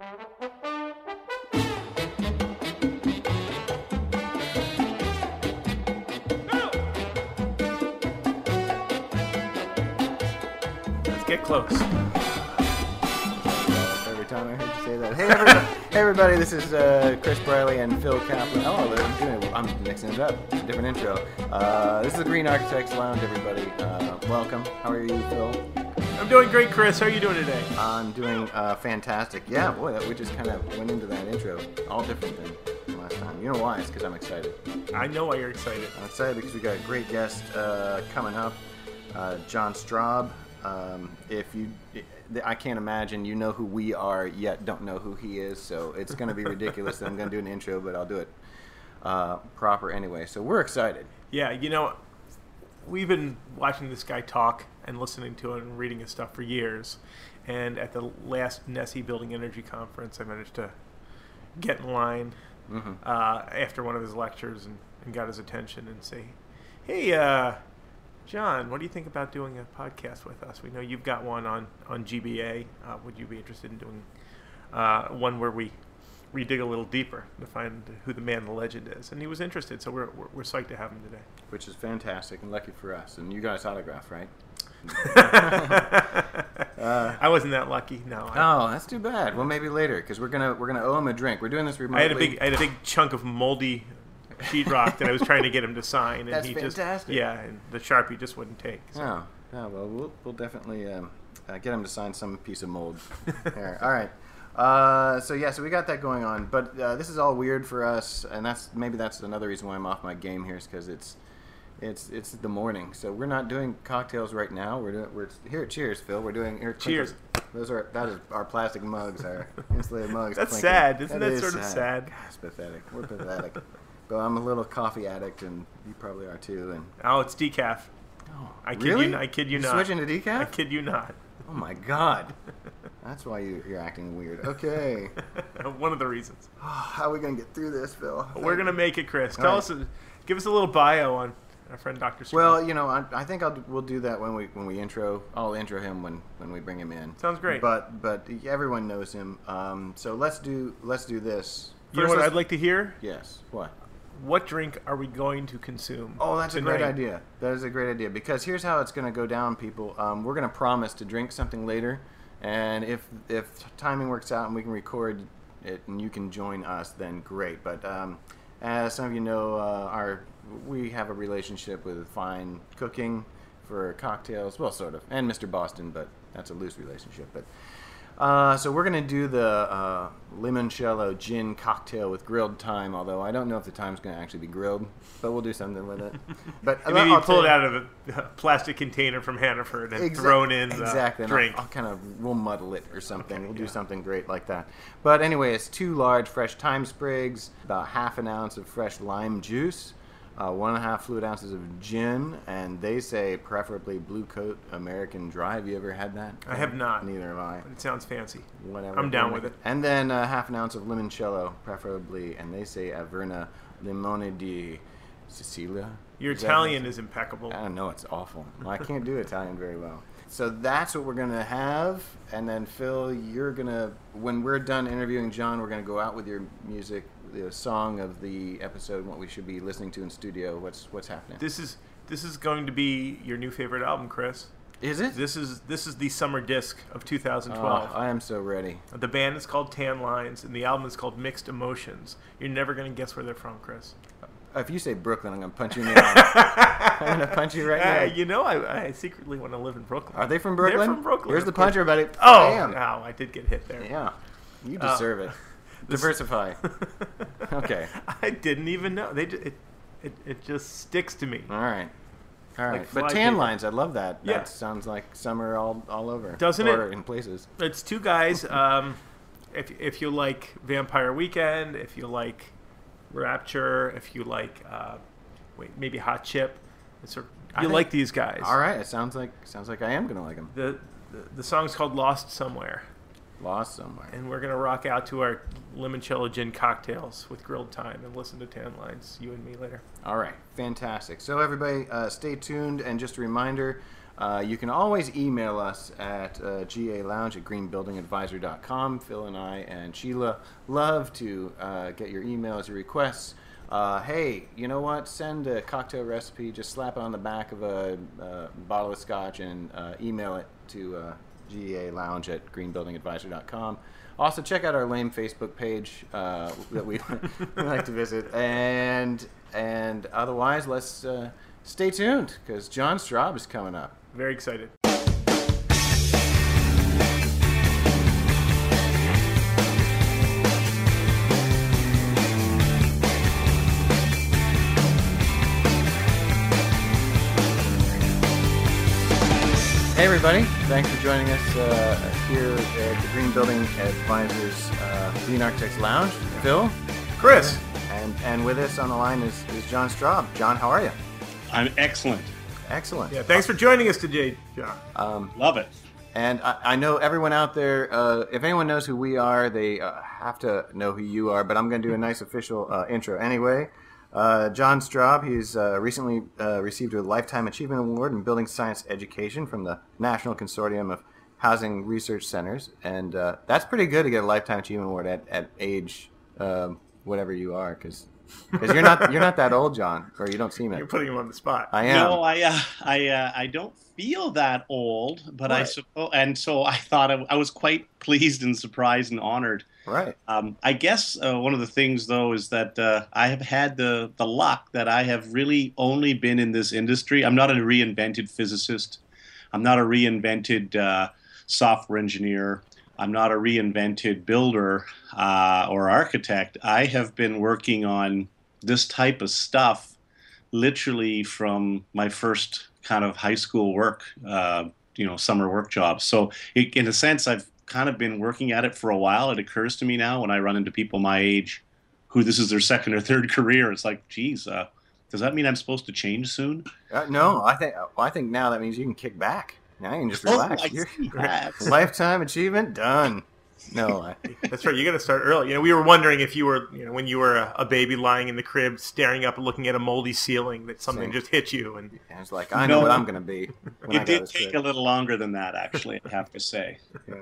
Let's get close. Every time I heard you say that. Hey, everybody, hey everybody this is uh, Chris Briley and Phil Kaplan. Oh, I'm doing it. I'm mixing it up. Different intro. Uh, this is the Green Architects Lounge, everybody. Uh, welcome. How are you, Phil? Doing great, Chris. How are you doing today? I'm doing uh, fantastic. Yeah, boy, that, we just kind of went into that intro. All different than last time. You know why? It's because I'm excited. I know why you're excited. I'm excited because we got a great guest uh, coming up, uh, John Straube. Um, if you, I can't imagine you know who we are yet don't know who he is, so it's going to be ridiculous that I'm going to do an intro, but I'll do it uh, proper anyway. So we're excited. Yeah, you know, we've been watching this guy talk and listening to him and reading his stuff for years. And at the last NESEA Building Energy Conference, I managed to get in line hmm uh, after one of his lectures and, and got his attention and say, "Hey, uh, John, what do you think about doing a podcast with us? We know you've got one on on GBA. Uh, would you be interested in doing uh, one where we we dig a little deeper to find who the man, the legend is?" And he was interested, so we're we're, we're psyched to have him today. Which is fantastic and lucky for us. And you guys autograph, right? I wasn't that lucky. No, I, Oh, that's too bad. Well, maybe later because we're gonna we're gonna owe him a drink. We're doing this remotely. I had a big I had a big chunk of moldy sheetrock that I was trying to get him to sign, and That's he fantastic. just yeah, and the sharpie just wouldn't take. So. Oh, oh well, we'll, we'll definitely um, uh, get him to sign some piece of mold. There. All right. Uh, so yeah, so we got that going on, but uh, this is all weird for us, and that's maybe that's another reason why I'm off my game here is because it's it's it's the morning, so we're not doing cocktails right now. We're doing we're here. Cheers, Phil. We're doing here. Cheers. Those are that is our plastic mugs, our insulated mugs. That's clinking. sad. Isn't that is sort of sad? God, it's pathetic. We're pathetic. but I'm a little coffee addict, and you probably are too. And Oh, it's decaf. oh, I kid really? you. I kid you You're not. Switching to decaf? I kid you not. Oh my god. That's why you, you're acting weird. Okay. One of the reasons. How are we going to get through this, Phil? We're gonna make it, Chris. Tell us, give us a little bio on our friend Dr. Well, you know, I, I think I'll, we'll do that when we when we intro. I'll intro him when, when we bring him in. Sounds great. But but everyone knows him. Um, so let's do let's do this. you know what let's- I'd like to hear? Yes. What? What drink are we going to consume? Oh, that's a great tonight? idea. That is a great idea because here's how it's going to go down, people. Um, we're going to promise to drink something later, and if if timing works out and we can record it and you can join us, then great. But um, as some of you know, uh, our we have a relationship with fine cooking for cocktails. Well, sort of, and Mr. Boston, but that's a loose relationship. But uh, so we're gonna do the uh, limoncello gin cocktail with grilled thyme. Although I don't know if the thyme's gonna actually be grilled, but we'll do something with it. But maybe you I'll pull it out of a plastic container from Hannaford and Exa- thrown in the exactly. drink. I'll, I'll kind of we'll muddle it or something. Okay, we'll do yeah. something great like that. But anyway, it's two large fresh thyme sprigs, about half an ounce of fresh lime juice, uh, one and a half fluid ounces of gin, and they say preferably Bluecoat American Dry. Have you ever had that? I have not. Neither have I. But It sounds fancy. Whatever. I'm down with it. And then uh, half an ounce of limoncello, preferably, and they say Averna Limone di Sicilia. Your Is Italian is impeccable. I don't know. It's awful. I can't do Italian very well. So that's what we're gonna have, and then Phil, you're gonna when we're done interviewing John, we're gonna go out with your music, the song of the episode, what we should be listening to in studio. What's what's happening? This is this is going to be your new favorite album, Chris. Is it? This is this is the summer disc of Oh, 2012. I am so ready. the band is called Tanlines, and the album is called Mixed Emotions. You're never going to guess where they're from, Chris. If you say Brooklyn, I'm gonna punch you in the eye. I'm gonna punch you right Uh, now. you know, I, I secretly want to live in Brooklyn. Are they from Brooklyn? They're from Brooklyn. Here's of the puncher, buddy. Oh, Bam. ow, I did get hit there. Yeah, you Uh, deserve it. Diversify. Okay. I didn't even know. They ju- it, it, it just sticks to me. All right. All right. Like but tan paper. lines, I love that. Yeah. That sounds like summer all, all over. Doesn't or it? in places. It's two guys. Um, if if you like Vampire Weekend, if you like Rapture, if you like uh, wait maybe Hot Chip, it's sort I you like these guys. All right. It sounds like sounds like I am gonna like them. The, the the song's called Lost Somewhere, Lost somewhere. and we're gonna rock out to our limoncello gin cocktails with grilled thyme and listen to Tanlines. You and me later. All right. Fantastic. So everybody, uh, stay tuned. And just a reminder, Uh, you can always email us at uh, galounge at greenbuildingadvisor.com. Phil and I and Sheila love to uh, get your emails, your requests. Uh, hey, you know what? Send a cocktail recipe. Just slap it on the back of a uh, bottle of scotch and uh, email it to uh, galounge at greenbuildingadvisor.com. Also, check out our lame Facebook page uh, that we, we like to visit. And and otherwise, let's uh, stay tuned because John Straube is coming up. Very excited. Hey, everybody. Thanks for joining us uh, here at the Green Building Advisors uh, Green Architects Lounge. Phil, Chris, and and with us on the line is, is John Straube. John, how are you? I'm excellent. Excellent. yeah, thanks for joining us today, John. Um, Love it. and I, I know everyone out there, uh, if anyone knows who we are, they uh, have to know who you are, but I'm going to do a nice official uh, intro anyway. Uh, John Straube, he's uh, recently uh, received a Lifetime Achievement Award in Building Science Education from the National Consortium of Housing Research Centers, and uh, that's pretty good to get a Lifetime Achievement Award at, at age um, whatever you are, because you're not you're not that old, John, or you don't seem that You're putting him on the spot. I am. No, I uh, I uh, I don't feel that old, but I suppose, and so I thought I, I was quite pleased and surprised and honored. Right. Um, I guess uh, one of the things though is that uh, I have had the the luck that I have really only been in this industry. I'm not a reinvented physicist. I'm not a reinvented uh, software engineer. I'm not a reinvented builder uh, or architect. I have been working on this type of stuff literally from my first kind of high school work, uh, you know, summer work job. So, it, in a sense, I've kind of been working at it for a while. It occurs to me now when I run into people my age who this is their second or third career. It's like, geez, uh, does that mean I'm supposed to change soon? Uh, no, I think I think now that means you can kick back. Now you can just relax. I You're- Lifetime achievement done. No, I, That's right. You got to start early. You know, we were wondering if you were, you know, when you were a, a baby lying in the crib, staring up and looking at a moldy ceiling, that something Same. just hit you. And I was like, I know No. what I'm going to be. It did take a little longer than that, actually. I have to say. Yeah.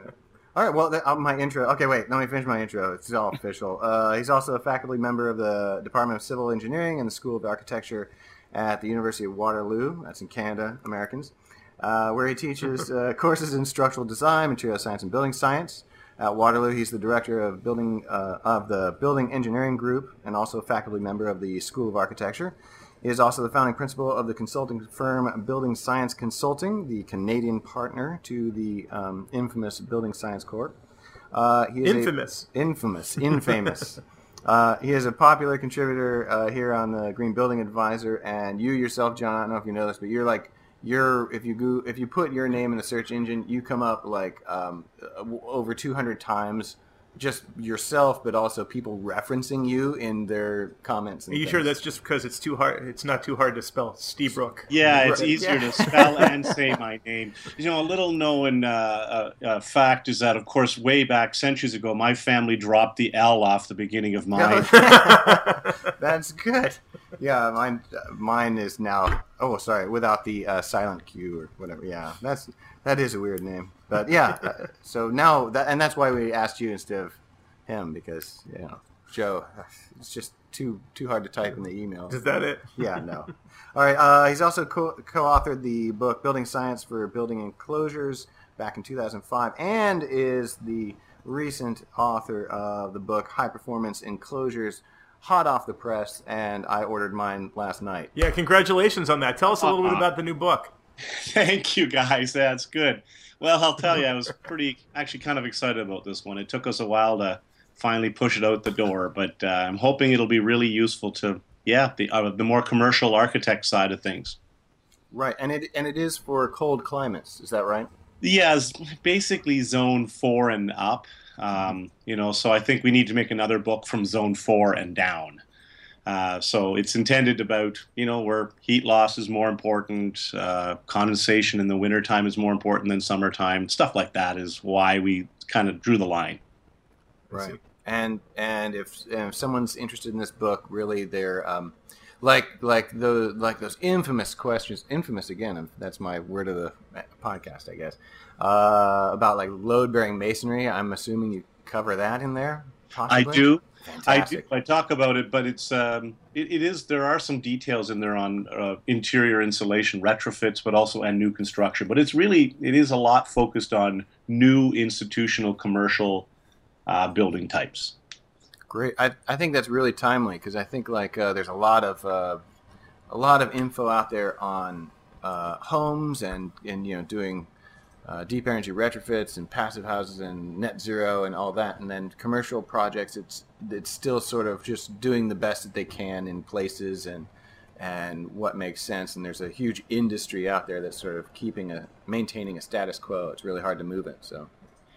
All right, well, uh, my intro. Okay, wait, let me finish my intro. It's all official. Uh, he's also a faculty member of the Department of Civil Engineering and the School of Architecture at the University of Waterloo. That's in Canada, Americans, uh, where he teaches uh, courses in structural design, material science, and building science. At Waterloo, he's the director of building uh, of the Building Engineering Group and also a faculty member of the School of Architecture. He is also the founding principal of the consulting firm Building Science Consulting, the Canadian partner to the um, infamous Building Science Corp. Uh, he is a- infamous. infamous, infamous. uh, he is a popular contributor uh, here on the Green Building Advisor, and you yourself, John. I don't know if you know this, but you're like you're if you go if you put your name in the search engine, you come up like um, uh, over 200 times. Just yourself, but also people referencing you in their comments. Are And you sure that's just because it's too hard? It's not too hard to spell Lstiburek. Yeah, it's easier yeah. to spell and say my name. You know, a little known uh, uh, uh, fact is that, of course, way back centuries ago, my family dropped the L off the beginning of mine. That's good. Yeah, mine uh, mine is now. Oh, sorry, without the uh, silent Q or whatever. Yeah, that's that is a weird name. But yeah, uh, so now that and that's why we asked you instead of him because you know Joe, it's just too too hard to type in the email. Is that it? Yeah, no. All right. Uh, he's also co- co-authored the book "Building Science for Building Enclosures" back in 2005, and is the recent author of the book "High Performance Enclosures." Hot off the press, and I ordered mine last night. Yeah, congratulations on that. Tell us a little bit Uh-uh. about the new book. Thank you, guys. That's good. Well, I'll tell you, I was pretty, actually, kind of excited about this one. It took us a while to finally push it out the door, but uh, I'm hoping it'll be really useful to, yeah, the uh, the more commercial architect side of things. Right, and it and it is for cold climates. Is that right? Yeah, it's basically zone four and up. Um, you know, so I think we need to make another book from zone four and down. Uh, so it's intended about, you know, where heat loss is more important, uh, condensation in the wintertime is more important than summertime. Stuff like that is why we kind of drew the line. Right. And and if, if someone's interested in this book, really, they're um, like like the like those infamous questions, infamous again. That's my word of the podcast, I guess. Uh, about like load bearing masonry. I'm assuming you cover that in there. Possibly? I do. Fantastic. I do. I talk about it, but it's um, it, it is. There are some details in there on uh, interior insulation retrofits, but also and new construction. But it's really it is a lot focused on new institutional commercial uh, building types. Great. I, I think that's really timely because I think like uh, there's a lot of uh, a lot of info out there on uh, homes and and you know doing uh, deep energy retrofits and passive houses and net zero and all that, and then commercial projects. It's it's still sort of just doing the best that they can in places and and what makes sense. And there's a huge industry out there that's sort of keeping a maintaining a status quo. It's really hard to move it. So.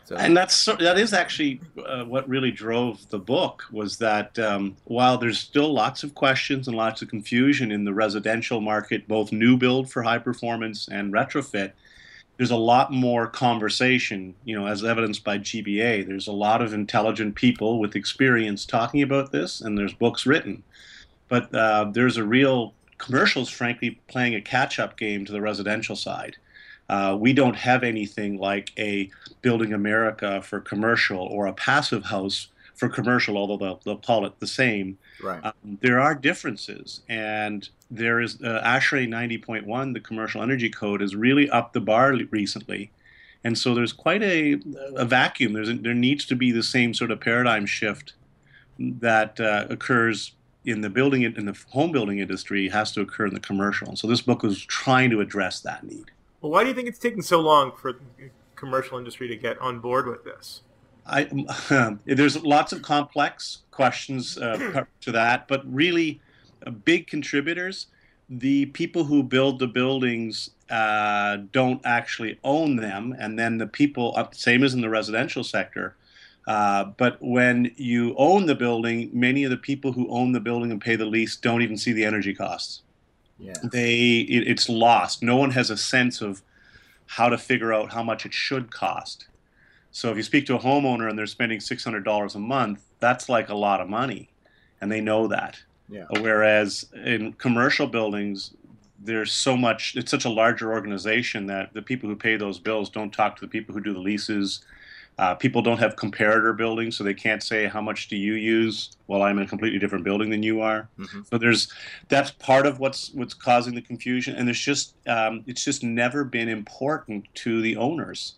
So. And that's that is actually uh, what really drove the book was that um, while there's still lots of questions and lots of confusion in the residential market, both new build for high performance and retrofit, there's a lot more conversation. You know, as evidenced by GBA, there's a lot of intelligent people with experience talking about this, and there's books written. But uh, there's a real commercials, frankly, playing a catch-up game to the residential side. Uh, we don't have anything like a Building America for commercial or a passive house for commercial, although they'll, they'll call it the same. Right. Um, there are differences, and there is uh, ASHRAE 90.1, the Commercial Energy Code, has really upped the bar recently, and so there's quite a, a vacuum. There's a, there needs to be the same sort of paradigm shift that uh, occurs in the building in the home building industry has to occur in the commercial. And so this book was trying to address that need. Well, why do you think it's taken so long for the commercial industry to get on board with this? I, uh, there's lots of complex questions uh, to that, but really, uh, big contributors. The people who build the buildings uh, don't actually own them, and then the people, uh, same as in the residential sector. Uh, but when you own the building, many of the people who own the building and pay the lease don't even see the energy costs. Yeah. They it, it's lost. No one has a sense of how to figure out how much it should cost. So if you speak to a homeowner and they're spending six hundred dollars a month, that's like a lot of money, and they know that. Yeah. Whereas in commercial buildings, there's so much. It's such a larger organization that the people who pay those bills don't talk to the people who do the leases uh, people don't have comparator buildings, so they can't say how much do you use while I'm in a completely different building than you are. Mm-hmm. So there's that's part of what's what's causing the confusion, and there's just um, it's just never been important to the owners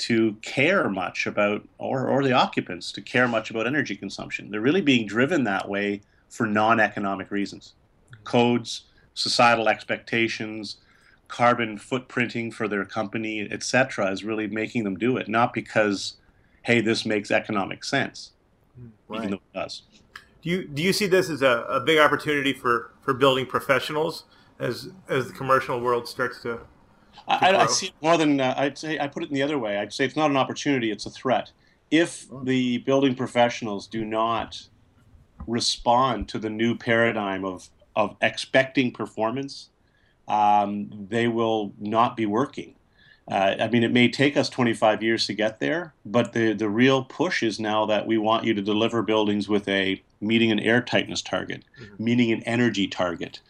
to care much about or or the occupants to care much about energy consumption. They're really being driven that way for non-economic reasons, codes, societal expectations carbon footprinting for their company, etc., is really making them do it, not because, hey, this makes economic sense, right. even though it does. Do you do you see this as a, a big opportunity for, for building professionals as as the commercial world starts to? I, I, see it more than uh, I'd say. I put it in the other way. I'd say it's not an opportunity; it's a threat. If oh. the building professionals do not respond to the new paradigm of of expecting performance um, they will not be working. Uh, I mean, it may take us 25 years to get there, but the, the real push is now that we want you to deliver buildings with a meeting an air tightness target, mm-hmm. meeting an energy target,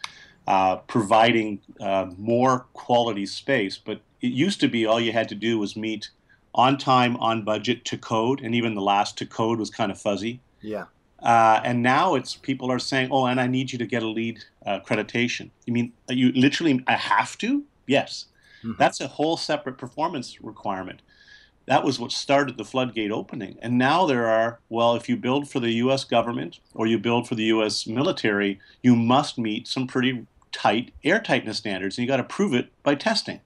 uh, providing uh, more quality space. But it used to be all you had to do was meet on time, on budget, to code, and even the last to code was kind of fuzzy. Yeah. Uh, and now it's people are saying, "Oh, and I need you to get a LEED uh, accreditation." You mean you literally I have to? Yes, mm-hmm. that's a whole separate performance requirement. That was what started the floodgate opening, and now there are. Well, if you build for the U.S. government or you build for the U.S. military, you must meet some pretty tight air tightness standards, and you got to prove it by testing.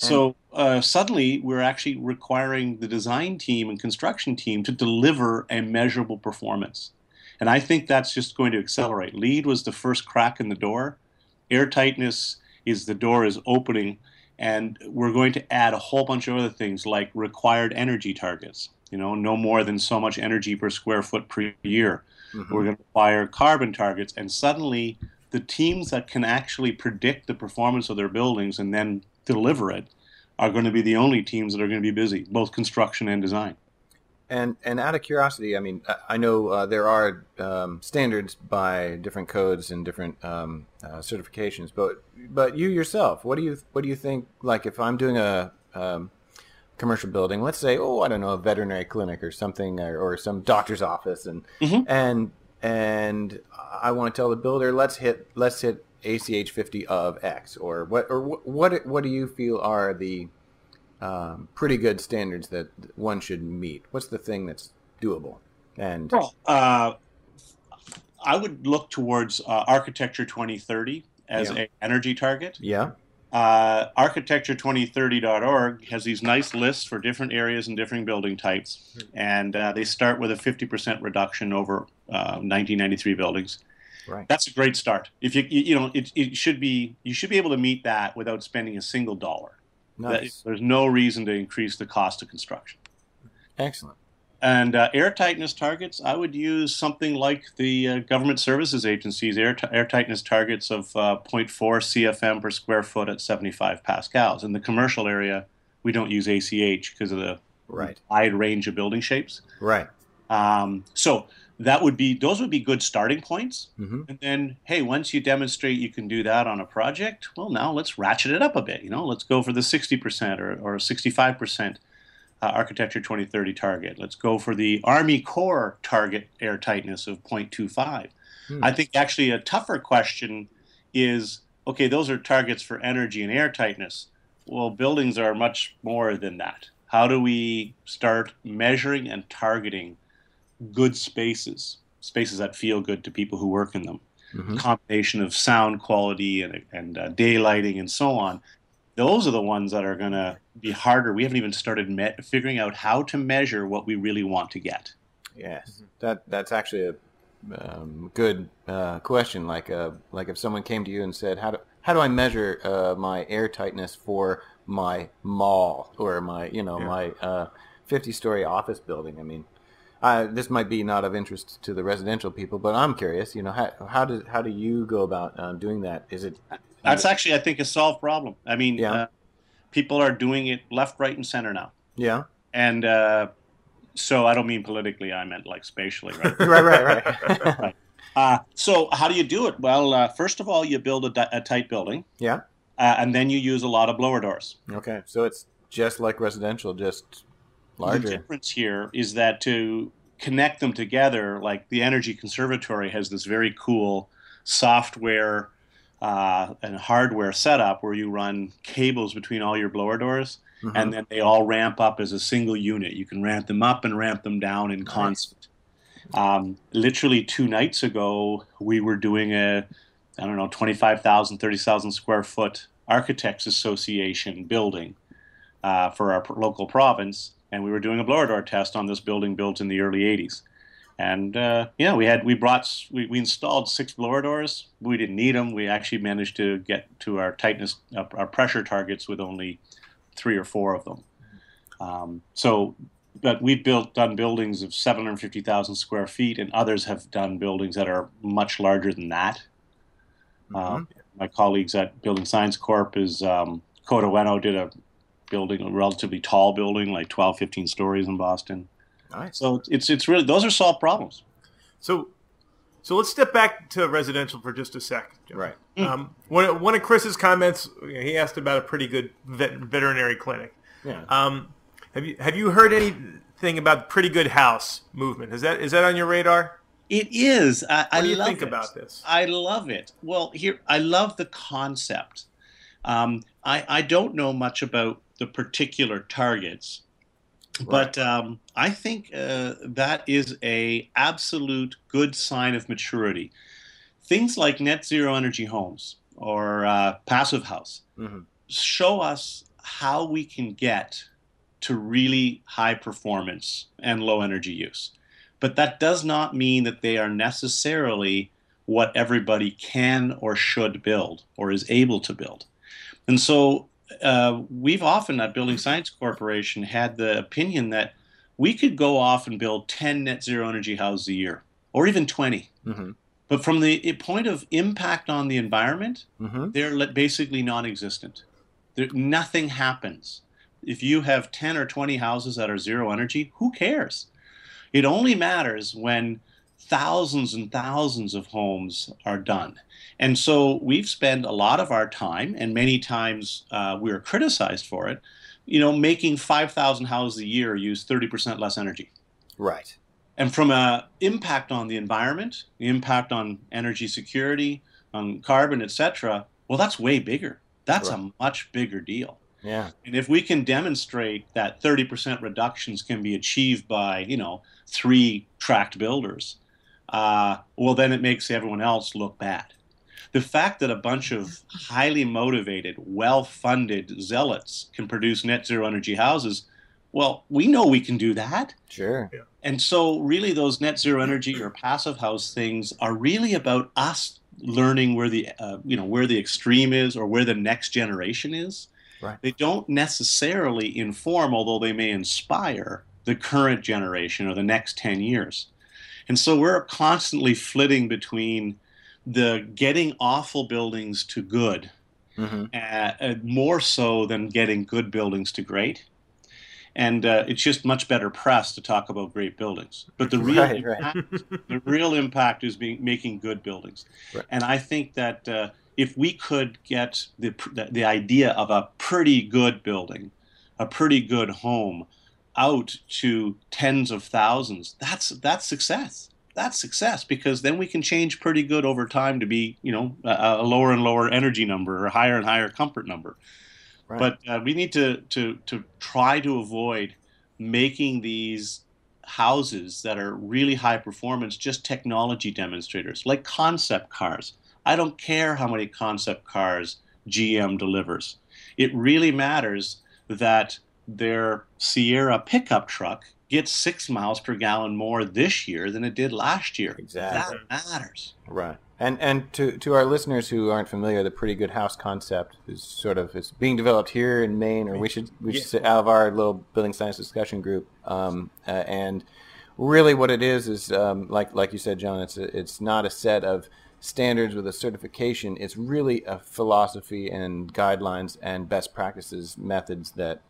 So uh, suddenly, we're actually requiring the design team and construction team to deliver a measurable performance. And I think that's just going to accelerate. LEED was the first crack in the door. Airtightness is the door is opening, and we're going to add a whole bunch of other things like required energy targets. You know, no more than so much energy per square foot per year. Mm-hmm. We're going to require carbon targets, and suddenly the teams that can actually predict the performance of their buildings and then deliver it are going to be the only teams that are going to be busy, both construction and design. And and out of curiosity, I mean, I know uh, there are um, standards by different codes and different um, uh, certifications, but but you yourself, what do you what do you think? Like, if I'm doing a um, commercial building, let's say, oh, I don't know, a veterinary clinic or something, or, or some doctor's office, and Mhm. and and I want to tell the builder, let's hit let's hit ACH fifty of X, or what or what what, what do you feel are the um, pretty good standards that one should meet? What's the thing that's doable? And Well, uh, I would look towards uh, Architecture 2030 as Yeah. a energy target. yeah, Uh, Architecture2030.org has these nice lists for different areas and different building types, and uh, they start with a 50% reduction over uh, 1993 buildings. right. That's a great start. If you you, you know it, it should be you should be able to meet that without spending a single dollar. That- there's no reason to increase the cost of construction. excellent. And uh, air tightness targets, I would use something like the uh, government services Agency's air, t- air tightness targets of uh, 0.4 CFM per square foot at 75 pascals. In the commercial area, we don't use ACH because of the Right, wide range of building shapes. right. Um, so that would be those would be good starting points. hmm And then, hey, once you demonstrate you can do that on a project, well, now let's ratchet it up a bit. You know, let's go for the 60% or, or 65% uh, Architecture 2030 target. Let's go for the Army Corps target air tightness of 0.25. Hmm. I think actually a tougher question is okay, those are targets for energy and air tightness. Well, buildings are much more than that. How do we start measuring and targeting good spaces, spaces that feel good to people who work in them? hmm combination of sound quality and, and uh, daylighting and so on. Those are the ones that are going to be harder. We haven't even started me- figuring out how to measure what we really want to get. Yes, that that's actually a um, good uh, question. Like uh, like if someone came to you and said, "How do how do I measure uh, my air tightness for my mall or my you know Yeah. my uh, fifty story office building?" I mean, uh, this might be not of interest to the residential people, but I'm curious. You know, how how do how do you go about uh, doing that? Is it That's actually, I think, a solved problem. I mean, Yeah. uh, people are doing it left, right, and center now. yeah And uh, so I don't mean politically, I meant like spatially, right? right right right uh, so how do you do it? Well, uh, first of all, you build a, di- a tight building, yeah uh, and then you use a lot of blower doors. okay so it's just like residential, just larger. The difference here is that to connect them together, like the Energy Conservatory has this very cool software uh, and hardware setup where you run cables between all your blower doors, Mhm. and then they all ramp up as a single unit. You can ramp them up and ramp them down in concert. Um, literally two nights ago, we were doing a, I don't know, 25,000, 30,000 square foot Architects Association building uh, for our local province, and we were doing a blower door test on this building built in the early 80s. And uh, yeah, we had we brought we, we installed six blower doors. We didn't need them. We actually managed to get to our tightness, uh, our pressure targets with only three or four of them. Um, so, but we've built done buildings of 750,000 square feet, and others have done buildings that are much larger than that. Um, my colleagues at Building Science Corp is um, did a building, a relatively tall building, like 12, 15 stories in Boston. Nice. So it's it's really those are solved problems. So, so let's step back to residential for just a sec. John. Right. Um, one, one of Chris's comments, he asked about a pretty good vet, veterinary clinic. Yeah. Um, have you have you heard anything about the pretty good house movement? Is that is that on your radar? It is. I, What I do you love think it. about this? I love it. Well, here I love the concept. Um, I I don't know much about the particular targets, but um, I think uh, that is a absolute good sign of maturity. Things like net zero energy homes or uh, passive house Mhm. show us how we can get to really high performance and low energy use. But that does not mean that they are necessarily what everybody can or should build or is able to build. And so uh, we've often at Building Science Corporation had the opinion that we could go off and build 10 net zero energy houses a year or even 20. Mm-hmm. But from the point of impact on the environment, Mm-hmm. they're basically non-existent. Nothing happens. If you have 10 or 20 houses that are zero energy, who cares? It only matters when thousands and thousands of homes are done. And so we've spent a lot of our time, and many times uh, we are criticized for it, you know, making 5,000 houses a year use 30% less energy. Right. And from a impact on the environment, the impact on energy security, on carbon, etc., well, that's way bigger. That's right. a much bigger deal. Yeah. And if we can demonstrate that 30% reductions can be achieved by, you know, three tract builders, uh, well, then it makes everyone else look bad. The fact that a bunch of highly motivated, well funded zealots can produce net zero energy houses, well, we know we can do that. Sure. Yeah. And so, really, those net zero energy or passive house things are really about us learning where the uh, you know where the extreme is or where the next generation is. Right. They don't necessarily inform, although they may inspire the current generation or the next 10 years. And so we're constantly flitting between the getting awful buildings to good, mm-hmm. uh, more so than getting good buildings to great and uh, it's just much better press to talk about great buildings. But the real right, impact, right. the real impact is being making good buildings, right. and I think that uh, if we could get the the idea of a pretty good building, a pretty good home, out to tens of thousands, that's that's success. That's success because then we can change pretty good over time to be, you know, a, a lower and lower energy number or a higher and higher comfort number. Right. But uh, we need to, to, to try to avoid making these houses that are really high performance just technology demonstrators, like concept cars. I don't care how many concept cars GM delivers. It really matters that their Sierra pickup truck gets six miles per gallon more this year than it did last year. Exactly. That matters. Right. And and to, to our listeners who aren't familiar, the pretty good house concept is sort of is being developed here in Maine, or we should we should say out of our little building science discussion group. Um, uh, and really, what it is is um, like like you said, John. It's a, it's not a set of standards with a certification. It's really a philosophy and guidelines and best practices methods that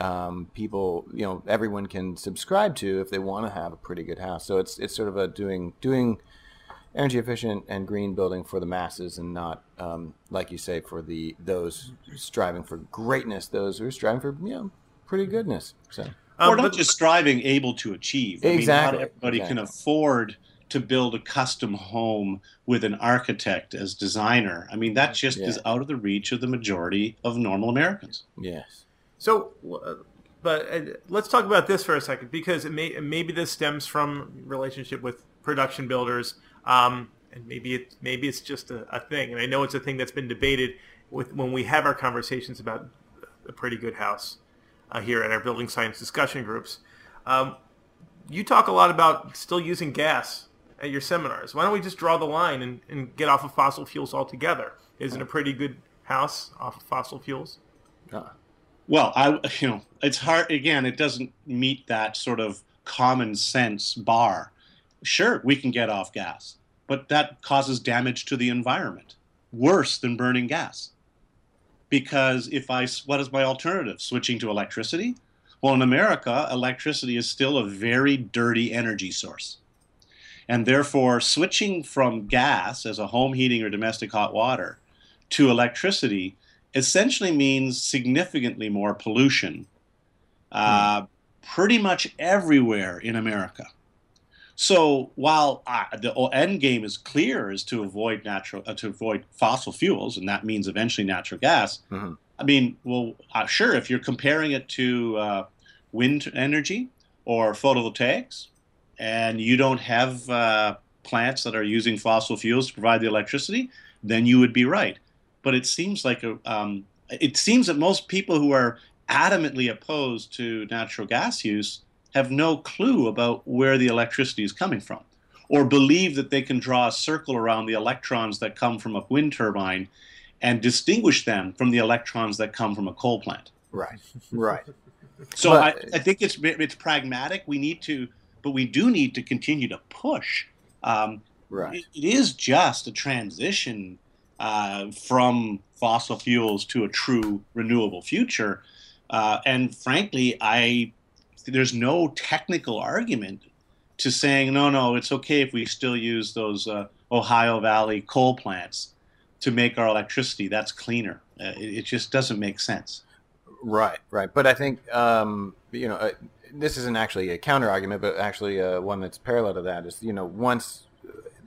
um, people, you know, everyone can subscribe to if they want to have a pretty good house. So it's it's sort of a doing doing energy efficient and green building for the masses and not um, like you say for the those striving for greatness those who are striving for you know pretty goodness so um, or not just striving able to achieve I exactly mean, not everybody exactly. can afford to build a custom home with an architect as designer i mean that just yeah. is out of the reach of the majority of normal americans yes so uh, but uh, let's talk about this for a second because it may, maybe this stems from relationship with production builders um, and maybe it maybe it's just a, a, thing. And I know it's a thing that's been debated with when we have our conversations about a pretty good house uh, here at our building science discussion groups. Um, you talk a lot about still using gas at your seminars. Why don't we just draw the line and, and get off of fossil fuels altogether? Isn't a pretty good house off of fossil fuels? Uh, well, I you know it's hard again. It doesn't meet that sort of common sense bar sure, we can get off gas, but that causes damage to the environment, worse than burning gas. Because if I, what is my alternative? Switching to electricity? Well, in America, electricity is still a very dirty energy source. And therefore, switching from gas as a home heating or domestic hot water to electricity essentially means significantly more pollution uh, mm. pretty much everywhere in America. So while uh, the end game is clear is to avoid natural uh, to avoid fossil fuels, and that means eventually natural gas. Mm-hmm. I mean, well, uh, sure, if you're comparing it to uh, wind energy or photovoltaics, and you don't have uh, plants that are using fossil fuels to provide the electricity, then you would be right. But it seems like a, um, it seems that most people who are adamantly opposed to natural gas use have no clue about where the electricity is coming from, or believe that they can draw a circle around the electrons that come from a wind turbine and distinguish them from the electrons that come from a coal plant. Right, right. So but, I, I, think it's it's pragmatic. We need to, but we do need to continue to push. Um, right. It, it is just a transition uh, from fossil fuels to a true renewable future. Uh, and frankly, I there's no technical argument to saying no, no, it's okay if we still use those uh, Ohio Valley coal plants to make our electricity. That's cleaner. Uh, it, it, just doesn't make sense. Right, right. But I think um, you know uh, this isn't actually a counter argument, but actually uh, one that's parallel to that is you know once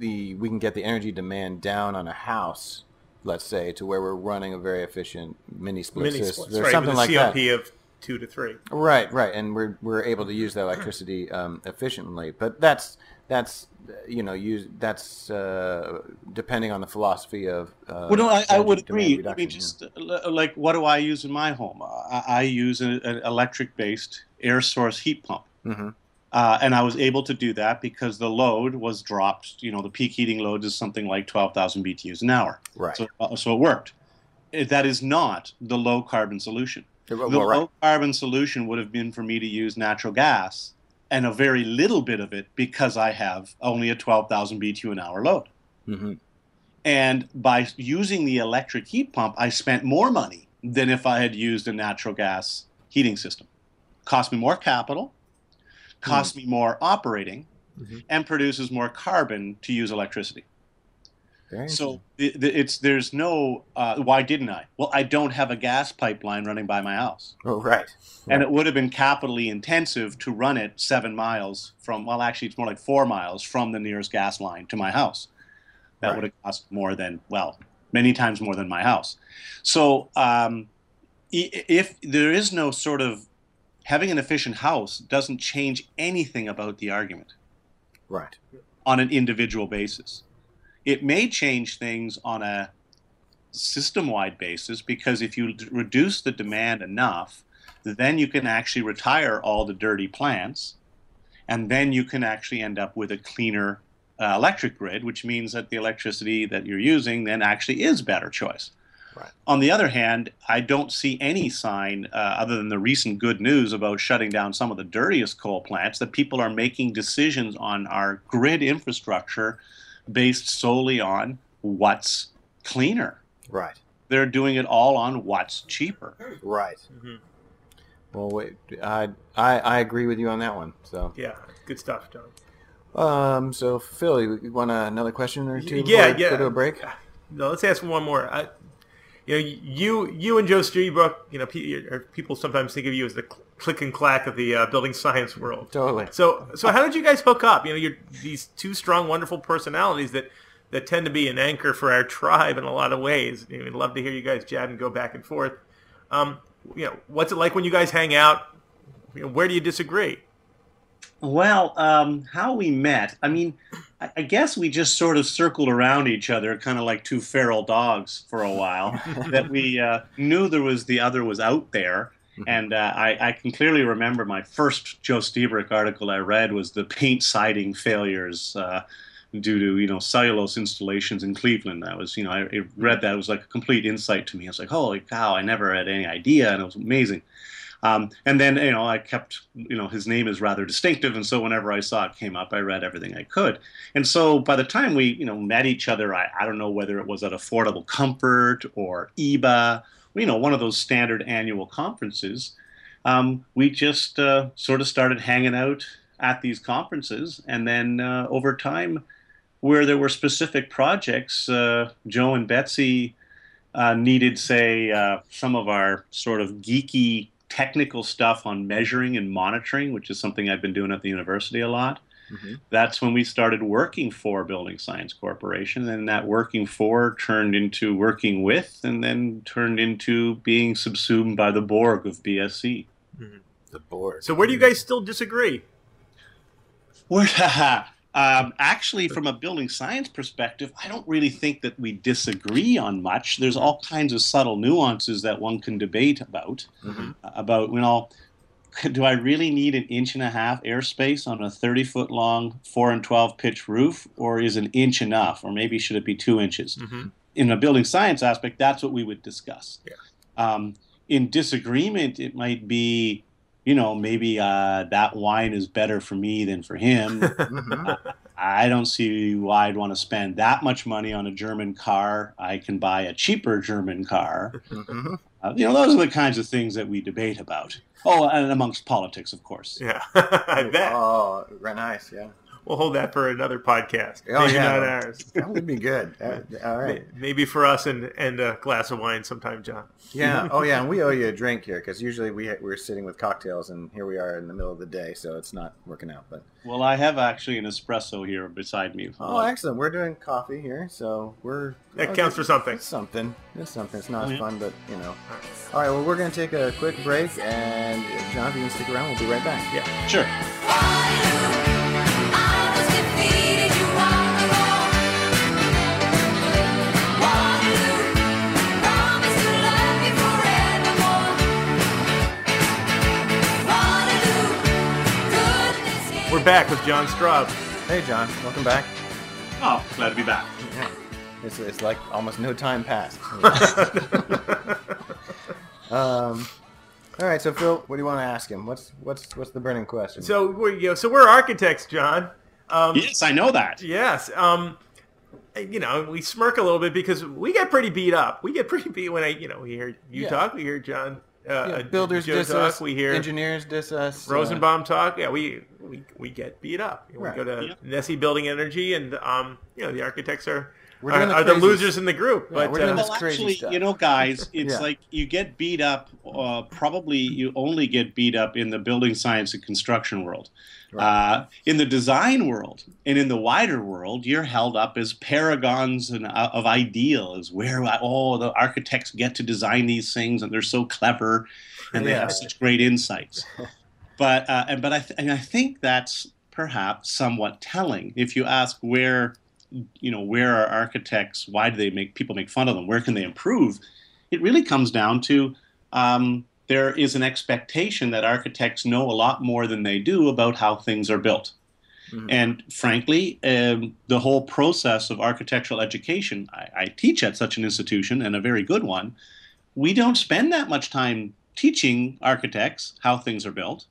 the we can get the energy demand down on a house, let's say, to where we're running a very efficient mini split mini system, right, something like COP that. of two to three. Right, right, and we're we're able to use that electricity um, efficiently. But that's that's you know use that's uh, depending on the philosophy of. Uh, well, no, I, I would agree. I mean, just like what do I use in my home? I, I use an, an electric-based air source heat pump. Mm-hmm. Uh, and I was able to do that because the load was dropped. You know, the peak heating load is something like 12,000 BTUs an hour. Right. So, uh, so it worked. It, that is not the low carbon solution. Well, the right. low carbon solution would have been for me to use natural gas and a very little bit of it because I have only a 12,000 BTU an hour load. Mm-hmm. And by using the electric heat pump, I spent more money than if I had used a natural gas heating system. Cost me more capital costs mm. me more operating, mm-hmm. and produces more carbon to use electricity. Very so it's there's no uh, why didn't I? Well, I don't have a gas pipeline running by my house. Oh, right. right. And it would have been capitally intensive to run it seven miles from. Well, actually, it's more like four miles from the nearest gas line to my house. That right. would have cost more than well, many times more than my house. So um, if there is no sort of having an efficient house doesn't change anything about the argument. Right. On an individual basis. It may change things on a system wide basis because if you reduce the demand enough, then you can actually retire all the dirty plants and then you can actually end up with a cleaner uh, electric grid, which means that the electricity that you're using then actually is better choice. Right. On the other hand, I don't see any sign, uh, other than the recent good news about shutting down some of the dirtiest coal plants, that people are making decisions on our grid infrastructure based solely on what's cleaner. Right. They're doing it all on what's cheaper. Right. Mm-hmm. Well, wait, I, I I agree with you on that one. So yeah, good stuff, John. Um. So Phil, you want another question or two? Yeah, yeah. Go to a break. No, let's ask one more. I, you know, you you and Joe Lstiburek, you know, people sometimes think of you as the click and clack of the uh, building science world. Totally. So, so how did you guys hook up? You know, you're these two strong, wonderful personalities that that tend to be an anchor for our tribe in a lot of ways. You know, we'd love to hear you guys chat and go back and forth. Um, you know, what's it like when you guys hang out? You know, where do you disagree? Well, um, how we met, I mean, I, guess we just sort of circled around each other, kind of like two feral dogs for a while. that we uh, knew there was the other was out there. Mm-hmm. And uh, I, I, can clearly remember my first Joe Lstiburek article I read was the paint siding failures uh, due to you know cellulose installations in Cleveland. That was you know I, I read that it was like a complete insight to me. I was like, holy cow! I never had any idea, and it was amazing. Um, and then, you know, I kept, you know, his name is rather distinctive. And so whenever I saw it came up, I read everything I could. And so by the time we, you know, met each other, I, I don't know whether it was at Affordable Comfort or EEBA, you know, one of those standard annual conferences, um, we just uh, sort of started hanging out at these conferences. And then uh, over time, where there were specific projects, uh, Joe and Betsy uh, needed, say, uh, some of our sort of geeky technical stuff on measuring and monitoring, which is something I've been doing at the university a lot. Mm-hmm. That's when we started working for Building Science Corporation, and that working for turned into working with, and then turned into being subsumed by the Borg of BSC. Mm-hmm. The Borg. So, where do you guys still disagree? Where, Um, actually, from a building science perspective, I don't really think that we disagree on much. There's all kinds of subtle nuances that one can debate about. Mm-hmm. Uh, about, you know, do I really need an inch and a half airspace on a 30 foot long 4 and 12 pitch roof, or is an inch enough, or maybe should it be two inches? Mm-hmm. In a building science aspect, that's what we would discuss. Yeah. Um, in disagreement, it might be you know, maybe uh, that wine is better for me than for him. Mm-hmm. I don't see why I'd want to spend that much money on a German car. I can buy a cheaper German car. Mm-hmm. Uh, you know, those are the kinds of things that we debate about. Oh, and amongst politics, of course. Yeah, I bet. Oh, right, nice. Yeah. We'll hold that for another podcast. Oh, Maybe yeah. not ours. That would be good. That- all right. Maybe for us and, and a glass of wine sometime, John. Yeah. Oh, yeah. And we owe you a drink here because usually we we're sitting with cocktails, and here we are in the middle of the day, so it's not working out. But Well, I have actually an espresso here beside me. oh, excellent. We're doing coffee here, so we're That oh, counts for something. It's something. It's something. It's not Oh, yeah. fun, but you know. All right. Well, we're gonna take a quick break, and John, if you can stick around, we'll be right back. Yeah. Sure. We're back with John Straube. Hey, John. Welcome back. Oh, glad to be back. Yeah. It's, it's like almost no time passed. um. All right. So Phil, what do you want to ask him? What's what's what's the burning question? So we're you know, so we're architects, John. Um, Yes, I know that. Yes. Um, you know, we smirk a little bit because we get pretty beat up. We get pretty beat when I, you know, we hear you Yeah. talk, we hear John, uh, Yeah, uh, builders Joe diss talk, us. we hear engineers diss us. uh, Rosenbaum talk. Yeah, we we, we get beat up. We Right. go to Yeah. NESEA Building Energy, and um, you know, the architects are We're are, the are the losers in the group. Yeah, but we're doing uh, this Well, crazy actually, stuff. you know, guys, it's Yeah. like you get beat up. Uh, probably you only get beat up in the building science and construction world. Uh, in the design world and in the wider world, you're held up as paragons and, uh, of ideal, as where oh the architects get to design these things and they're so clever and they Yeah. have such great insights. but uh, and but I th- and I think that's perhaps somewhat telling. If you ask where you know where are architects why do they make people make fun of them? Where can they improve? It really comes down to um, there is an expectation that architects know a lot more than they do about how things are built. Mhm. and frankly um, the whole process of architectural education I, I teach at such an institution and a very good one. We don't spend that much time teaching architects how things are built.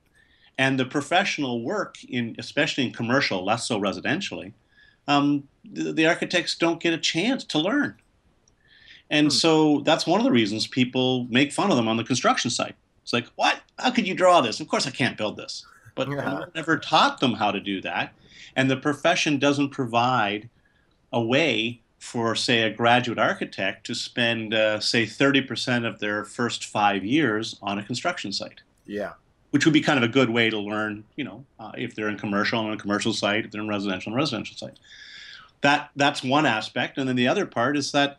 And the professional work in especially in commercial less so residentially um, the, the architects don't get a chance to learn. And Hmm. so that's one of the reasons people make fun of them on the construction site. It's like, what? How could you draw this? Of course, I can't build this. But Yeah. no one ever taught them how to do that. And the profession doesn't provide a way for, say, a graduate architect to spend, uh, say, 30% of their first five years on a construction site Yeah. Which would be kind of a good way to learn, you know, uh, if they're in commercial on a commercial site, if they're in residential on a residential site. That that's one aspect, and then the other part is that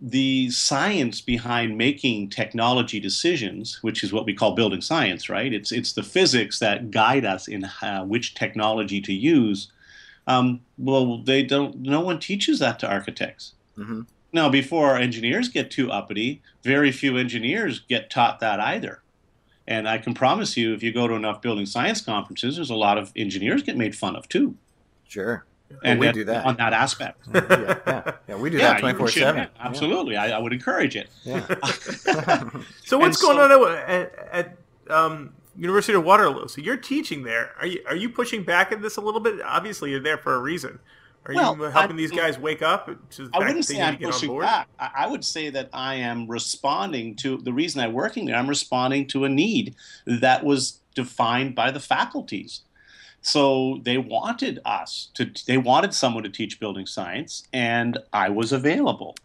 the science behind making technology decisions, which is what we call building science, right? It's it's the physics that guide us in how, which technology to use. Um, well, they don't. No one teaches that to architects. hmm Now, before engineers get too uppity, very few engineers get taught that either. And I can promise you, if you go to enough building science conferences, there's a lot of engineers get made fun of too. Sure. And we that- do that. on that aspect. yeah, yeah, yeah. We do Yeah, that twenty four should, seven. yeah, Absolutely, I, I would encourage it. Yeah. so what's and going so- on at, at, at um, University of Waterloo? So you're teaching there. Are you are you pushing back at this a little bit? Obviously, you're there for a reason. Are Well, you helping I- these guys wake up to the I wouldn't say I'm to get on pushing back. I, I would say that I am responding to the reason I'm working there. I'm responding to a need that was defined by the faculties. So they wanted us to. They wanted someone to teach building science, and I was available.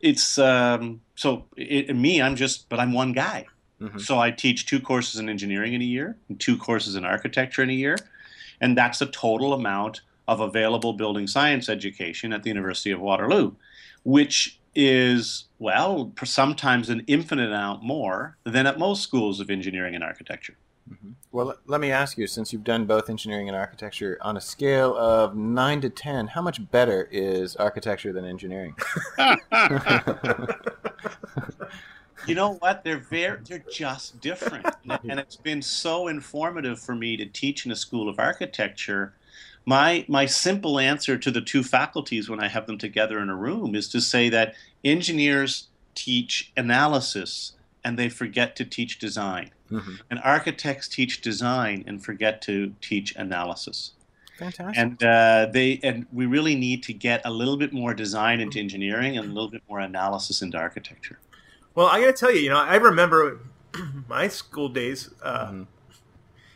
It's um, so it, me. I'm just, but I'm one guy. Mhm. So I teach two courses in engineering in a year, and two courses in architecture in a year, and that's the total amount of available building science education at the University of Waterloo, which is, well, sometimes an infinite amount more than at most schools of engineering and architecture. Mm-hmm. Well, let- let me ask you, since you've done both engineering and architecture, on a scale of nine to ten, how much better is architecture than engineering? you know what? They're very, they're just different, and it's been so informative for me to teach in a school of architecture. My my simple answer to the two faculties when I have them together in a room is to say that engineers teach analysis and they forget to teach design, Mhm. and architects teach design and forget to teach analysis. Fantastic. and uh, they and we really need to get a little bit more design into engineering and a little bit more analysis into architecture. Well, I got to tell you, you know, I remember my school days, uh, Mm-hmm.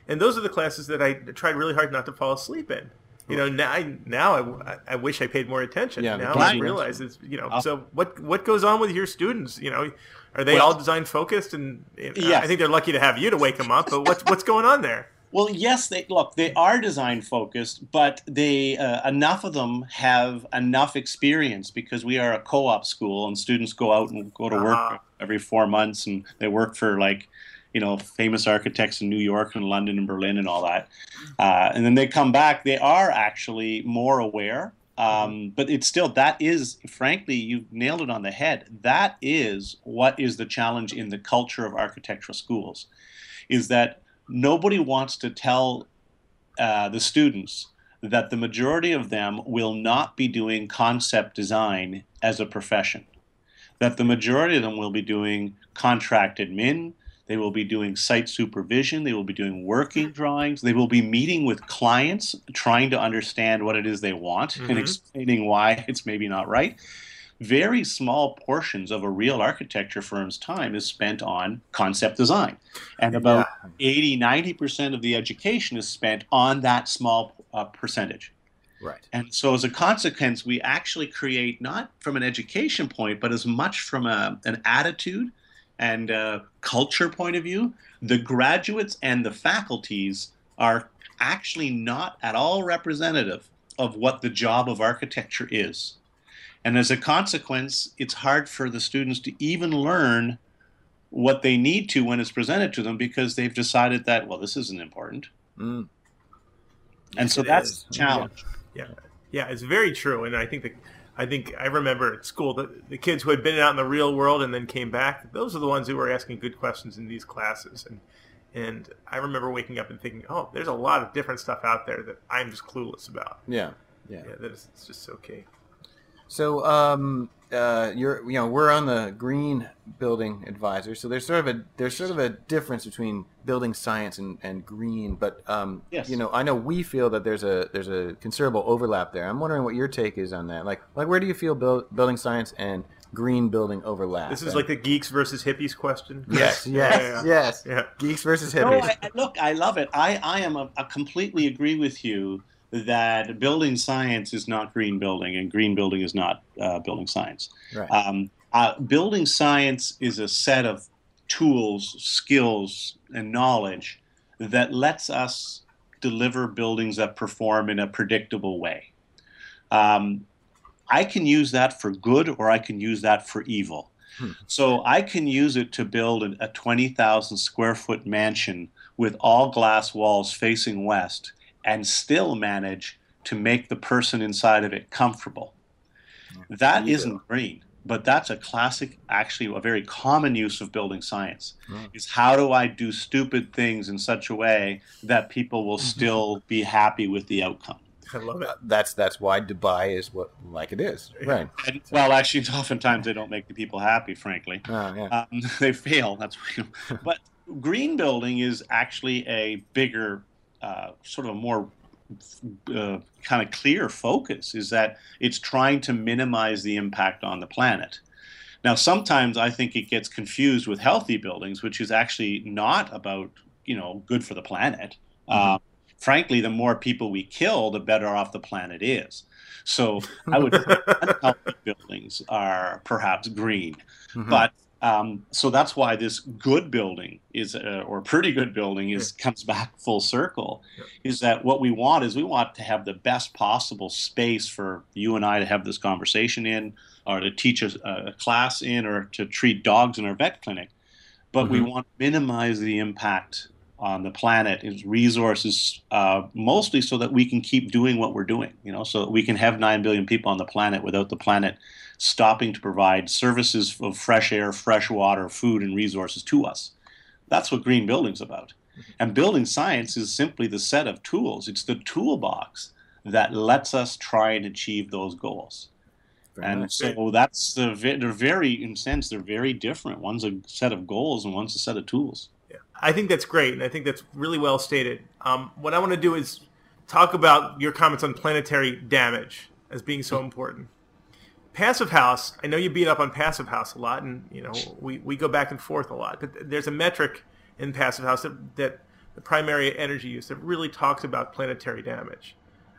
and those are the classes that I tried really hard not to fall asleep in. You know, now I, now I, I wish I paid more attention. Yeah, now I realize it's you know. So what what goes on with your students? You know, are they Well- all design focused? And know, Yes. I think they're lucky to have you to wake them up. But what's what's going on there? Well, yes, they look. They are design focused, but they uh, enough of them have enough experience because we are a co-op school, and students go out and go to work every four months, and they work for like, you know, famous architects in New York and London and Berlin and all that, uh, and then they come back. They are actually more aware. Um, but it's still that is frankly you've nailed it on the head. That is what is the challenge in the culture of architectural schools, is that nobody wants to tell uh, the students that the majority of them will not be doing concept design as a profession. That the majority of them will be doing contract admin, they will be doing site supervision, they will be doing working drawings, they will be meeting with clients, trying to understand what it is they want and Mhm. explaining why it's maybe not right very small portions of a real architecture firm's time is spent on concept design. And about eighty, ninety 80, 90% of the education is spent on that small uh, percentage. Right. And so, as a consequence, we actually create not from an education point, but as much from a, an attitude and uh culture point of view. The graduates and the faculties are actually not at all representative of what the job of architecture is. And as a consequence, it's hard for the students to even learn what they need to when it's presented to them because they've decided that, well, this isn't important. Mm. And so that's is. the challenge. Yeah, Yeah, it's very true, and I think that I think I remember at school the, the kids who had been out in the real world and then came back. Those are the ones who were asking good questions in these classes, and and I remember waking up and thinking, oh, there's a lot of different stuff out there that I'm just clueless about. Yeah. Yeah. Yeah, that is it's just okay. So, um, uh, you're, you know, we're on the green building advisor. So there's sort of a there's sort of a difference between building science and, and green. But um, Yes. you know, I know we feel that there's a there's a considerable overlap there. I'm wondering what your take is on that. Like, like where do you feel build, building science and green building overlap? This is And- like the geeks versus hippies question. yes, yes, Yeah, yeah, yeah. yes. Yeah. Geeks versus hippies. I, I- look, I love it. I, I am a, I completely agree with you that building science is not green building, and green building is not uh, building science. right. Um, uh, building science is a set of tools, skills, and knowledge that lets us deliver buildings that perform in a predictable way. Um, I can use that for good or I can use that for evil. Hmm. So I can use it to build a, a 20,000 square foot mansion with all glass walls facing west and still manage to make the person inside of it comfortable. That isn't green, but that's a classic, actually, a very common use of building science. Is how do I do stupid things in such a way that people will still be happy with the outcome? I love it. Uh, that's that's why Dubai is what like it is. Right. And, well, actually, oftentimes they don't make the people happy, frankly. Oh, yeah. Um, they fail. That's but green building is actually a bigger, uh, sort of a more uh, kind of clear focus. Is that it's trying to minimize the impact on the planet. Now, sometimes I think it gets confused with healthy buildings, which is actually not about you know good for the planet. Um, frankly, the more people we kill, the better off the planet is. So I would say unhealthy buildings are perhaps green. Mhm. But um, so that's why this good building is, uh, or pretty good building is, comes back full circle. Is that what we want? Is we want to have the best possible space for you and I to have this conversation in, or to teach a, a class in, or to treat dogs in our vet clinic. But we Mhm. want to minimize the impact on the planet is resources uh, mostly so that we can keep doing what we're doing you know so that we can have 9 billion people on the planet without the planet stopping to provide services of fresh air fresh water food and resources to us. That's what green building's about. And building science is simply the set of tools. It's the toolbox that lets us try and achieve those goals. Very and so that's the they're very in sense they're very different. One's a set of goals and one's a set of tools. Yeah, I think that's great, and I think that's really well stated. Um, what I want to do is talk about your comments on planetary damage as being so important. Passive House, I know you beat up on Passive House a lot, and you know we, we go back and forth a lot. But there's a metric in Passive House that, that the primary energy use that really talks about planetary damage.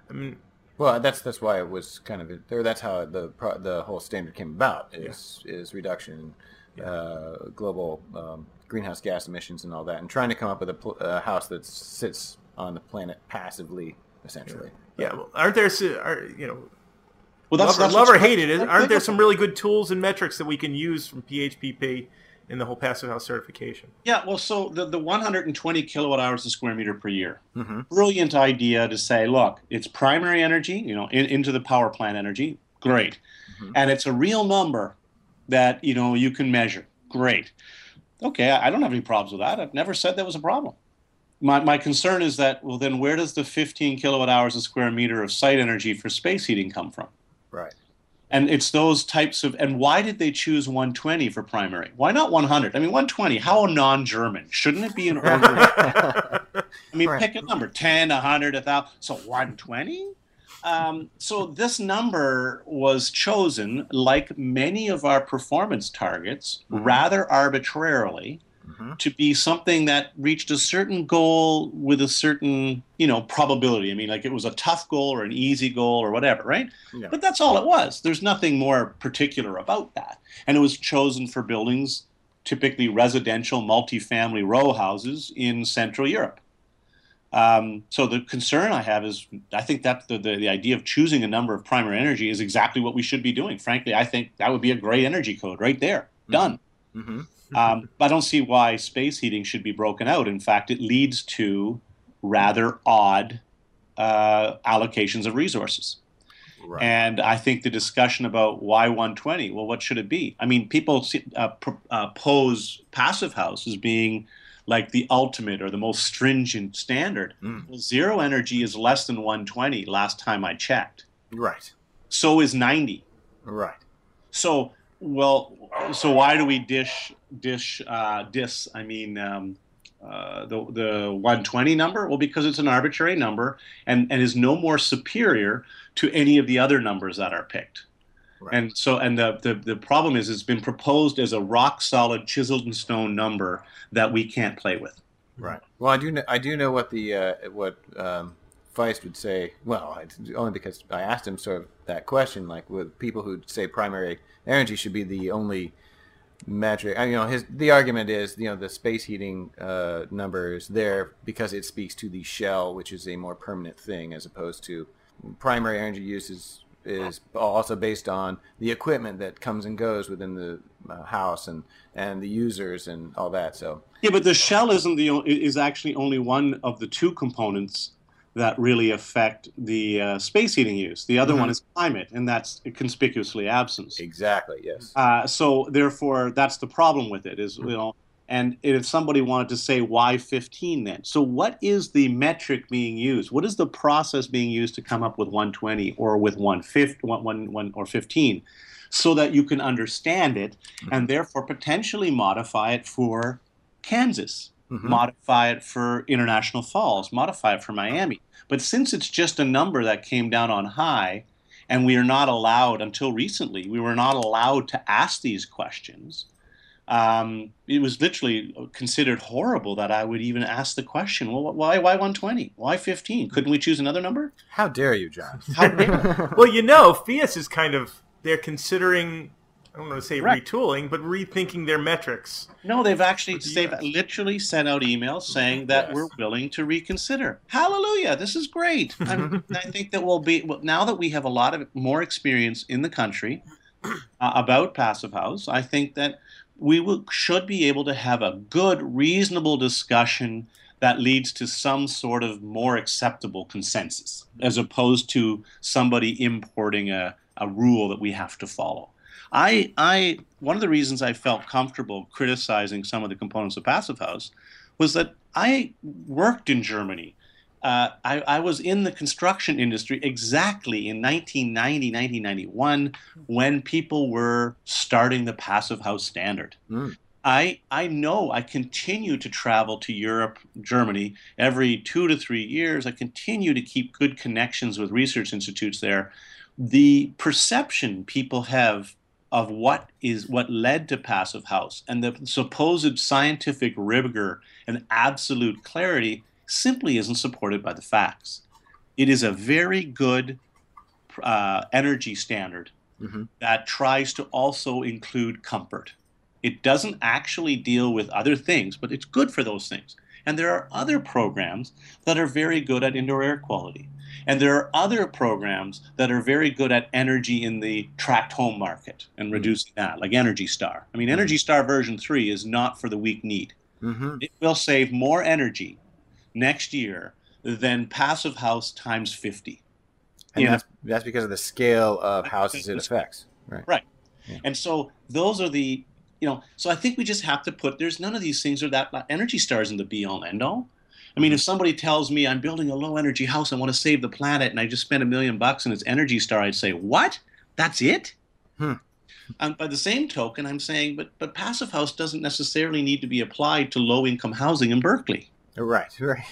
I mean, Well, that's that's why it was kind of there. that's how the the whole standard came about is is reduction in uh, global um, greenhouse gas emissions and all that, and trying to come up with a, pl- a house that sits on the planet passively, essentially. yeah, well, aren't there are you know Well, love, or- that's love or hate it? Aren't there some really good tools and metrics that we can use from PHPP in the whole Passive House certification? Yeah, well, so the, the 120 kilowatt hours a square meter per year. Mhm. Brilliant idea to say, look, it's primary energy, you know, in, into the power plant energy. Great. And it's a real number that, you know, you can measure. Great. Okay, I I don't have any problems with that. I've never said that was a problem. My, my concern is that, well, then where does the 15 kilowatt hours a square meter of site energy for space heating come from? Right. And it's those types of. And why did they choose 120 for primary? Why not 100? I mean, 120. How non-German? Shouldn't it be an order? I mean, Right. pick a number: 10, 100, 1,000. So 120. Um, so this number was chosen, like many of our performance targets, rather arbitrarily, Mhm. to be something that reached a certain goal with a certain, you know, probability. I mean, like it was a tough goal or an easy goal or whatever, right? Yeah. But that's all it was. There's nothing more particular about that. And it was chosen for buildings, typically residential, multifamily row houses in Central Europe. Um, so the concern I have is, I think that the, the, the idea of choosing a number of primary energy is exactly what we should be doing. Frankly, I think that would be a great energy code right there. Done. hmm Um, I don't see why space heating should be broken out. In fact, it leads to rather odd uh, allocations of resources. Right. And I think the discussion about why 120, well, what should it be? I mean, people see, uh, pr- uh, pose passive house as being like the ultimate or the most stringent standard. Mm. Well, zero energy is less than 120 last time I checked. right. So is 90. Right. So, well, so why do we dish dish uh, dis? I mean, um, uh, the the 120 number? Well, because it's an arbitrary number and and is no more superior to any of the other numbers that are picked. Right. And so, and the, the the problem is, it's been proposed as a rock solid, chiseled in stone number that we can't play with. Right. Well, I do know. I do know what the uh, what um, Feist would say. Well, only because I asked him sort of that question, like with people who say primary energy should be the only metric. I, you know, his the argument is you know the space heating uh, number is there because it speaks to the shell, which is a more permanent thing, as opposed to primary energy use is is also based on the equipment that comes and goes within the uh, house and and the users and all that. So Yeah, but the shell isn't the is actually only one of the two components that really affect the uh, space heating use. The other Mhm. one is climate, and that's conspicuously absent. exactly, yes. Uh, so therefore, that's the problem with it. Is you know, and if somebody wanted to say why 15 then? So what is the metric being used? What is the process being used to come up with 120 or with 150, one, one, one, or 15, so that you can understand it and therefore potentially modify it for Kansas, Mhm. modify it for International Falls, modify it for Miami. But since it's just a number that came down on high, and we are not allowed until recently, we were not allowed to ask these questions. Um, it was literally considered horrible that I would even ask the question. Well, why why 120? Why 15? Couldn't we choose another number? How dare you, John? How dare well, you know, PHIUS is kind of they're considering I don't want to say retooling, but rethinking their metrics. No, they've actually the they've US. literally sent out emails saying that Yes. we're willing to reconsider. Hallelujah! This is great. I think that we'll be well, now that we have a lot of more experience in the country uh, about passive house. I think that we will, should be able to have a good, reasonable discussion that leads to some sort of more acceptable consensus, as opposed to somebody importing a, a rule that we have to follow. I, I, one of the reasons I felt comfortable criticizing some of the components of Passive House was that I worked in Germany. Uh, I, I was in the construction industry exactly in 1990, 1991, when people were starting the Passive House standard. Mm. I, I know I continue to travel to Europe, Germany every two to three years. I continue to keep good connections with research institutes there the perception people have of what is what led to passive house and the supposed scientific rigor and absolute clarity simply isn't supported by the facts. It is a very good uh, energy standard Mhm. that tries to also include comfort. It doesn't actually deal with other things, but it's good for those things. And there are other programs that are very good at indoor air quality. And there are other programs that are very good at energy in the tract home market and reducing that, like Energy Star. I mean, Energy Star version 3 is not for the weak need. Mm-hmm. It will save more energy next year than Passive House times 50. And that's that's because of the scale of houses it affects. Right. Right. Yeah. And so those are the, you know, so I think we just have to put, there's none of these things are that, Energy Star isn't the be all and end all. I mean, if somebody tells me I'm building a low energy house, I want to save the planet, and I just spent a million bucks and it's Energy Star, I'd say, what? That's it? Hmm. And by the same token, I'm saying, but but passive house doesn't necessarily need to be applied to low income housing in Berkeley. Right. Right.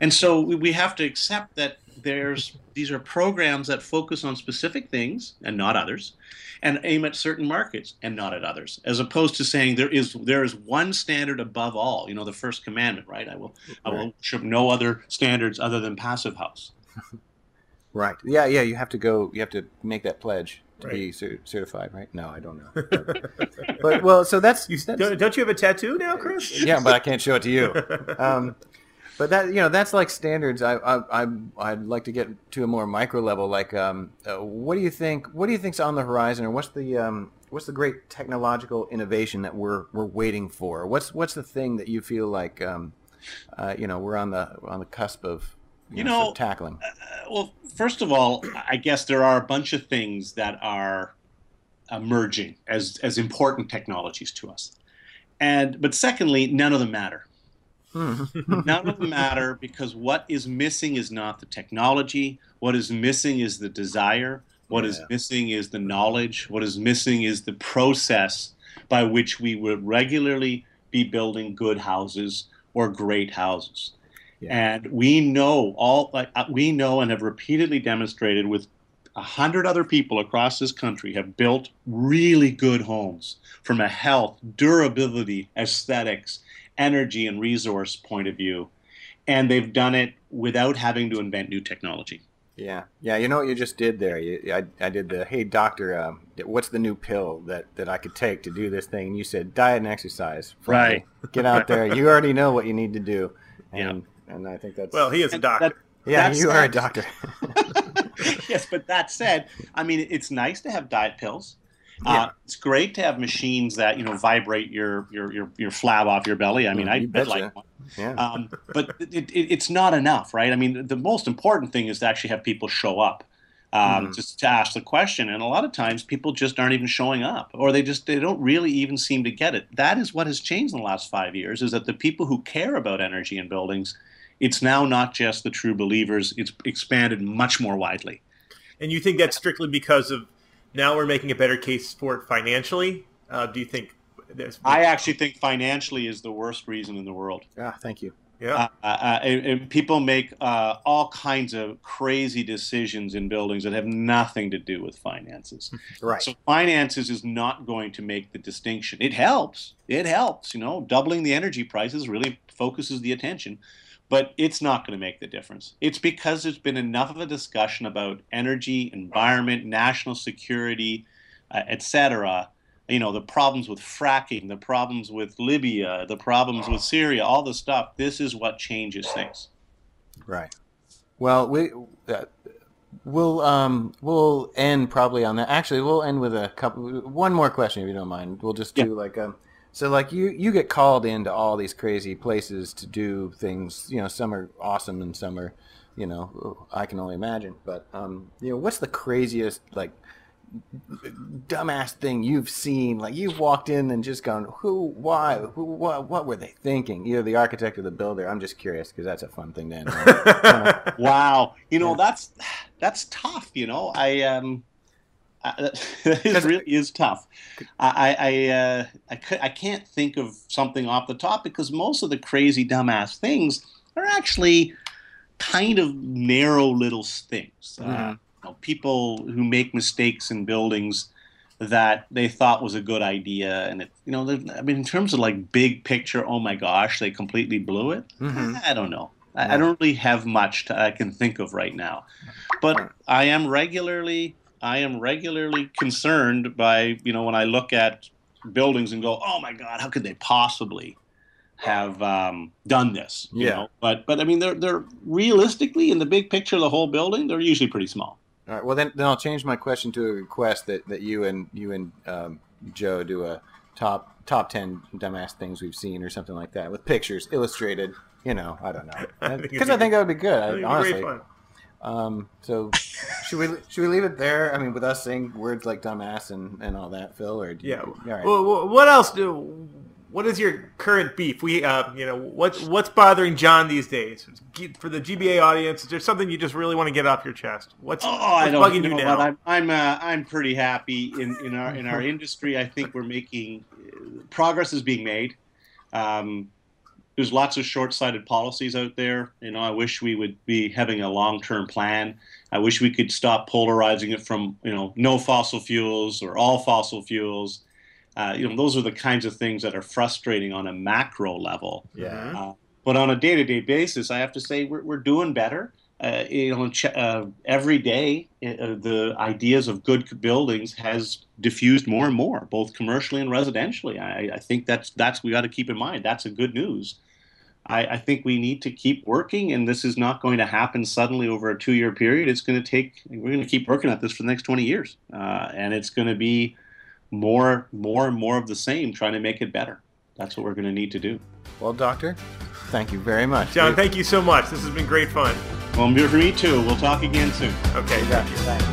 And so we, we have to accept that there's these are programs that focus on specific things and not others, and aim at certain markets and not at others, as opposed to saying there is there is one standard above all. You know, the first commandment, right? I will I will Right. worship no other standards other than passive house. Right. Yeah. Yeah. You have to go. You have to make that pledge to Right. be cer- certified. Right. No, I don't know. but well, so that's, You, that's don't, don't you have a tattoo now, Chris? yeah, but I can't show it to you. Um, but that you know that's like standards. I I I I'd like to get to a more micro level. Like, um, uh, what do you think? What do you think's on the horizon, or what's the um, what's the great technological innovation that we're we're waiting for? What's what's the thing that you feel like um, uh, you know we're on the on the cusp of you, You know, sort of tackling? Uh, well, first of all, I guess there are a bunch of things that are emerging as as important technologies to us, and but secondly, none of them matter. None of them matter because what is missing is not the technology. What is missing is the desire. What is Yeah. missing is the knowledge. What is missing is the process by which we would regularly be building good houses or great houses. Yeah. And we know all like uh, we know and have repeatedly demonstrated with a hundred other people across this country have built really good homes from a health, durability, aesthetics, energy, and resource point of view. And they've done it without having to invent new technology. Yeah, yeah. You know what you just did there? You, I, I did the hey doctor, um, what's the new pill that, that I could take to do this thing? And you said diet and exercise. Right. Get out there. You already know what you need to do. Yeah. And and I think that's Well, he is a And doctor. yeah. that's- You are a doctor. yes, but that said, I mean, it's nice to have diet pills. Yeah. Uh, it's great to have machines that you know vibrate your your your, your flab off your belly. I mean, Mm, I you I'd betcha. like one. yeah. um, but it, it, it's not enough, right? I mean, the most important thing is to actually have people show up, um, Mhm. just to ask the question. And a lot of times, people just aren't even showing up, or they just they don't really even seem to get it. That is what has changed in the last five years: is that the people who care about energy in buildings, it's now not just the true believers; it's expanded much more widely. And you think that's strictly because of now we're making a better case for it financially? Uh, do you think there's? I actually think financially is the worst reason in the world. Yeah, thank you. yeah. Uh, uh, and, and people make uh, all kinds of crazy decisions in buildings that have nothing to do with finances. Right. So finances is not going to make the distinction. It helps. It helps. You know, doubling the energy prices really focuses the attention, but it's not going to make the difference. It's because there's been enough of a discussion about energy, environment, national security, uh, etc. You know, the problems with fracking, the problems with Libya, the problems with Syria, all the stuff. This is what changes things. Right. Well, we uh, we'll um we'll end probably on that. Actually, we'll end with a couple. One more question, if you don't mind. We'll just do like um. So like you you get called into all these crazy places to do things. You know, some are awesome and some are, you know, I can only imagine. But um, you know, what's the craziest like dumbass thing you've seen? Like you've walked in and just gone, who, why, who, what, what were they thinking? Either the architect or the builder. I'm just curious because that's a fun thing to end. on. Wow, you know Yeah. that's that's tough. You know, I um, I, it really is tough. I I I, uh, I, I can't think of something off the top because most of the crazy dumbass things are actually kind of narrow little things. Uh, Mhm. you know, people who make mistakes in buildings that they thought was a good idea, and it, you know, I mean, in terms of like big picture, oh my gosh, they completely blew it. Mhm. I don't know. I, I don't really have much to, I can think of right now, but I am regularly, I am regularly concerned by, you know, when I look at buildings and go, oh my god, how could they possibly have um, done this? You Yeah. know? But but I mean, they're they're realistically in the big picture of the whole building, they're usually pretty small. All right. Well, then, then I'll change my question to a request that, that you and you and um, Joe do a top top ten dumbass things we've seen or something like that with pictures illustrated. You know, I don't know I think it'd because be I think that would be good. I I, think it'd be honestly. Great fun. Um, so should we should we leave it there? I mean, with us saying words like dumbass and, and all that, Phil, or do you- Yeah. all right. Well, well, what else do? What is your current beef? We, uh, you know, what's what's bothering John these days? For the GBA audience, is there something you just really want to get off your chest? What's, Oh, what's I don't bugging you you know now? what? I'm I'm uh, I'm pretty happy in, in our in our industry. I think we're making uh, progress is being made. Um, there's lots of short-sighted policies out there. You know, I wish we would be having a long-term plan. I wish we could stop polarizing it from you know no fossil fuels or all fossil fuels. Uh, you know, those are the kinds of things that are frustrating on a macro level. yeah. Uh, but on a day-to-day basis, I have to say we're, we're doing better. Uh, you know, ch- uh, every day uh, the ideas of good buildings has diffused more and more, both commercially and residentially. I, I think that's that's we got to keep in mind. That's a good news. I, I think we need to keep working, and this is not going to happen suddenly over a two-year period. It's going to take. We're going to keep working at this for the next 20 years, uh, and it's going to be more, more and more of the same, trying to make it better. That's what we're going to need to do. Well, doctor, thank you very much. John, thank you so much. This has been great fun. Well, for me too. We'll talk again soon. Okay. Yeah, thanks.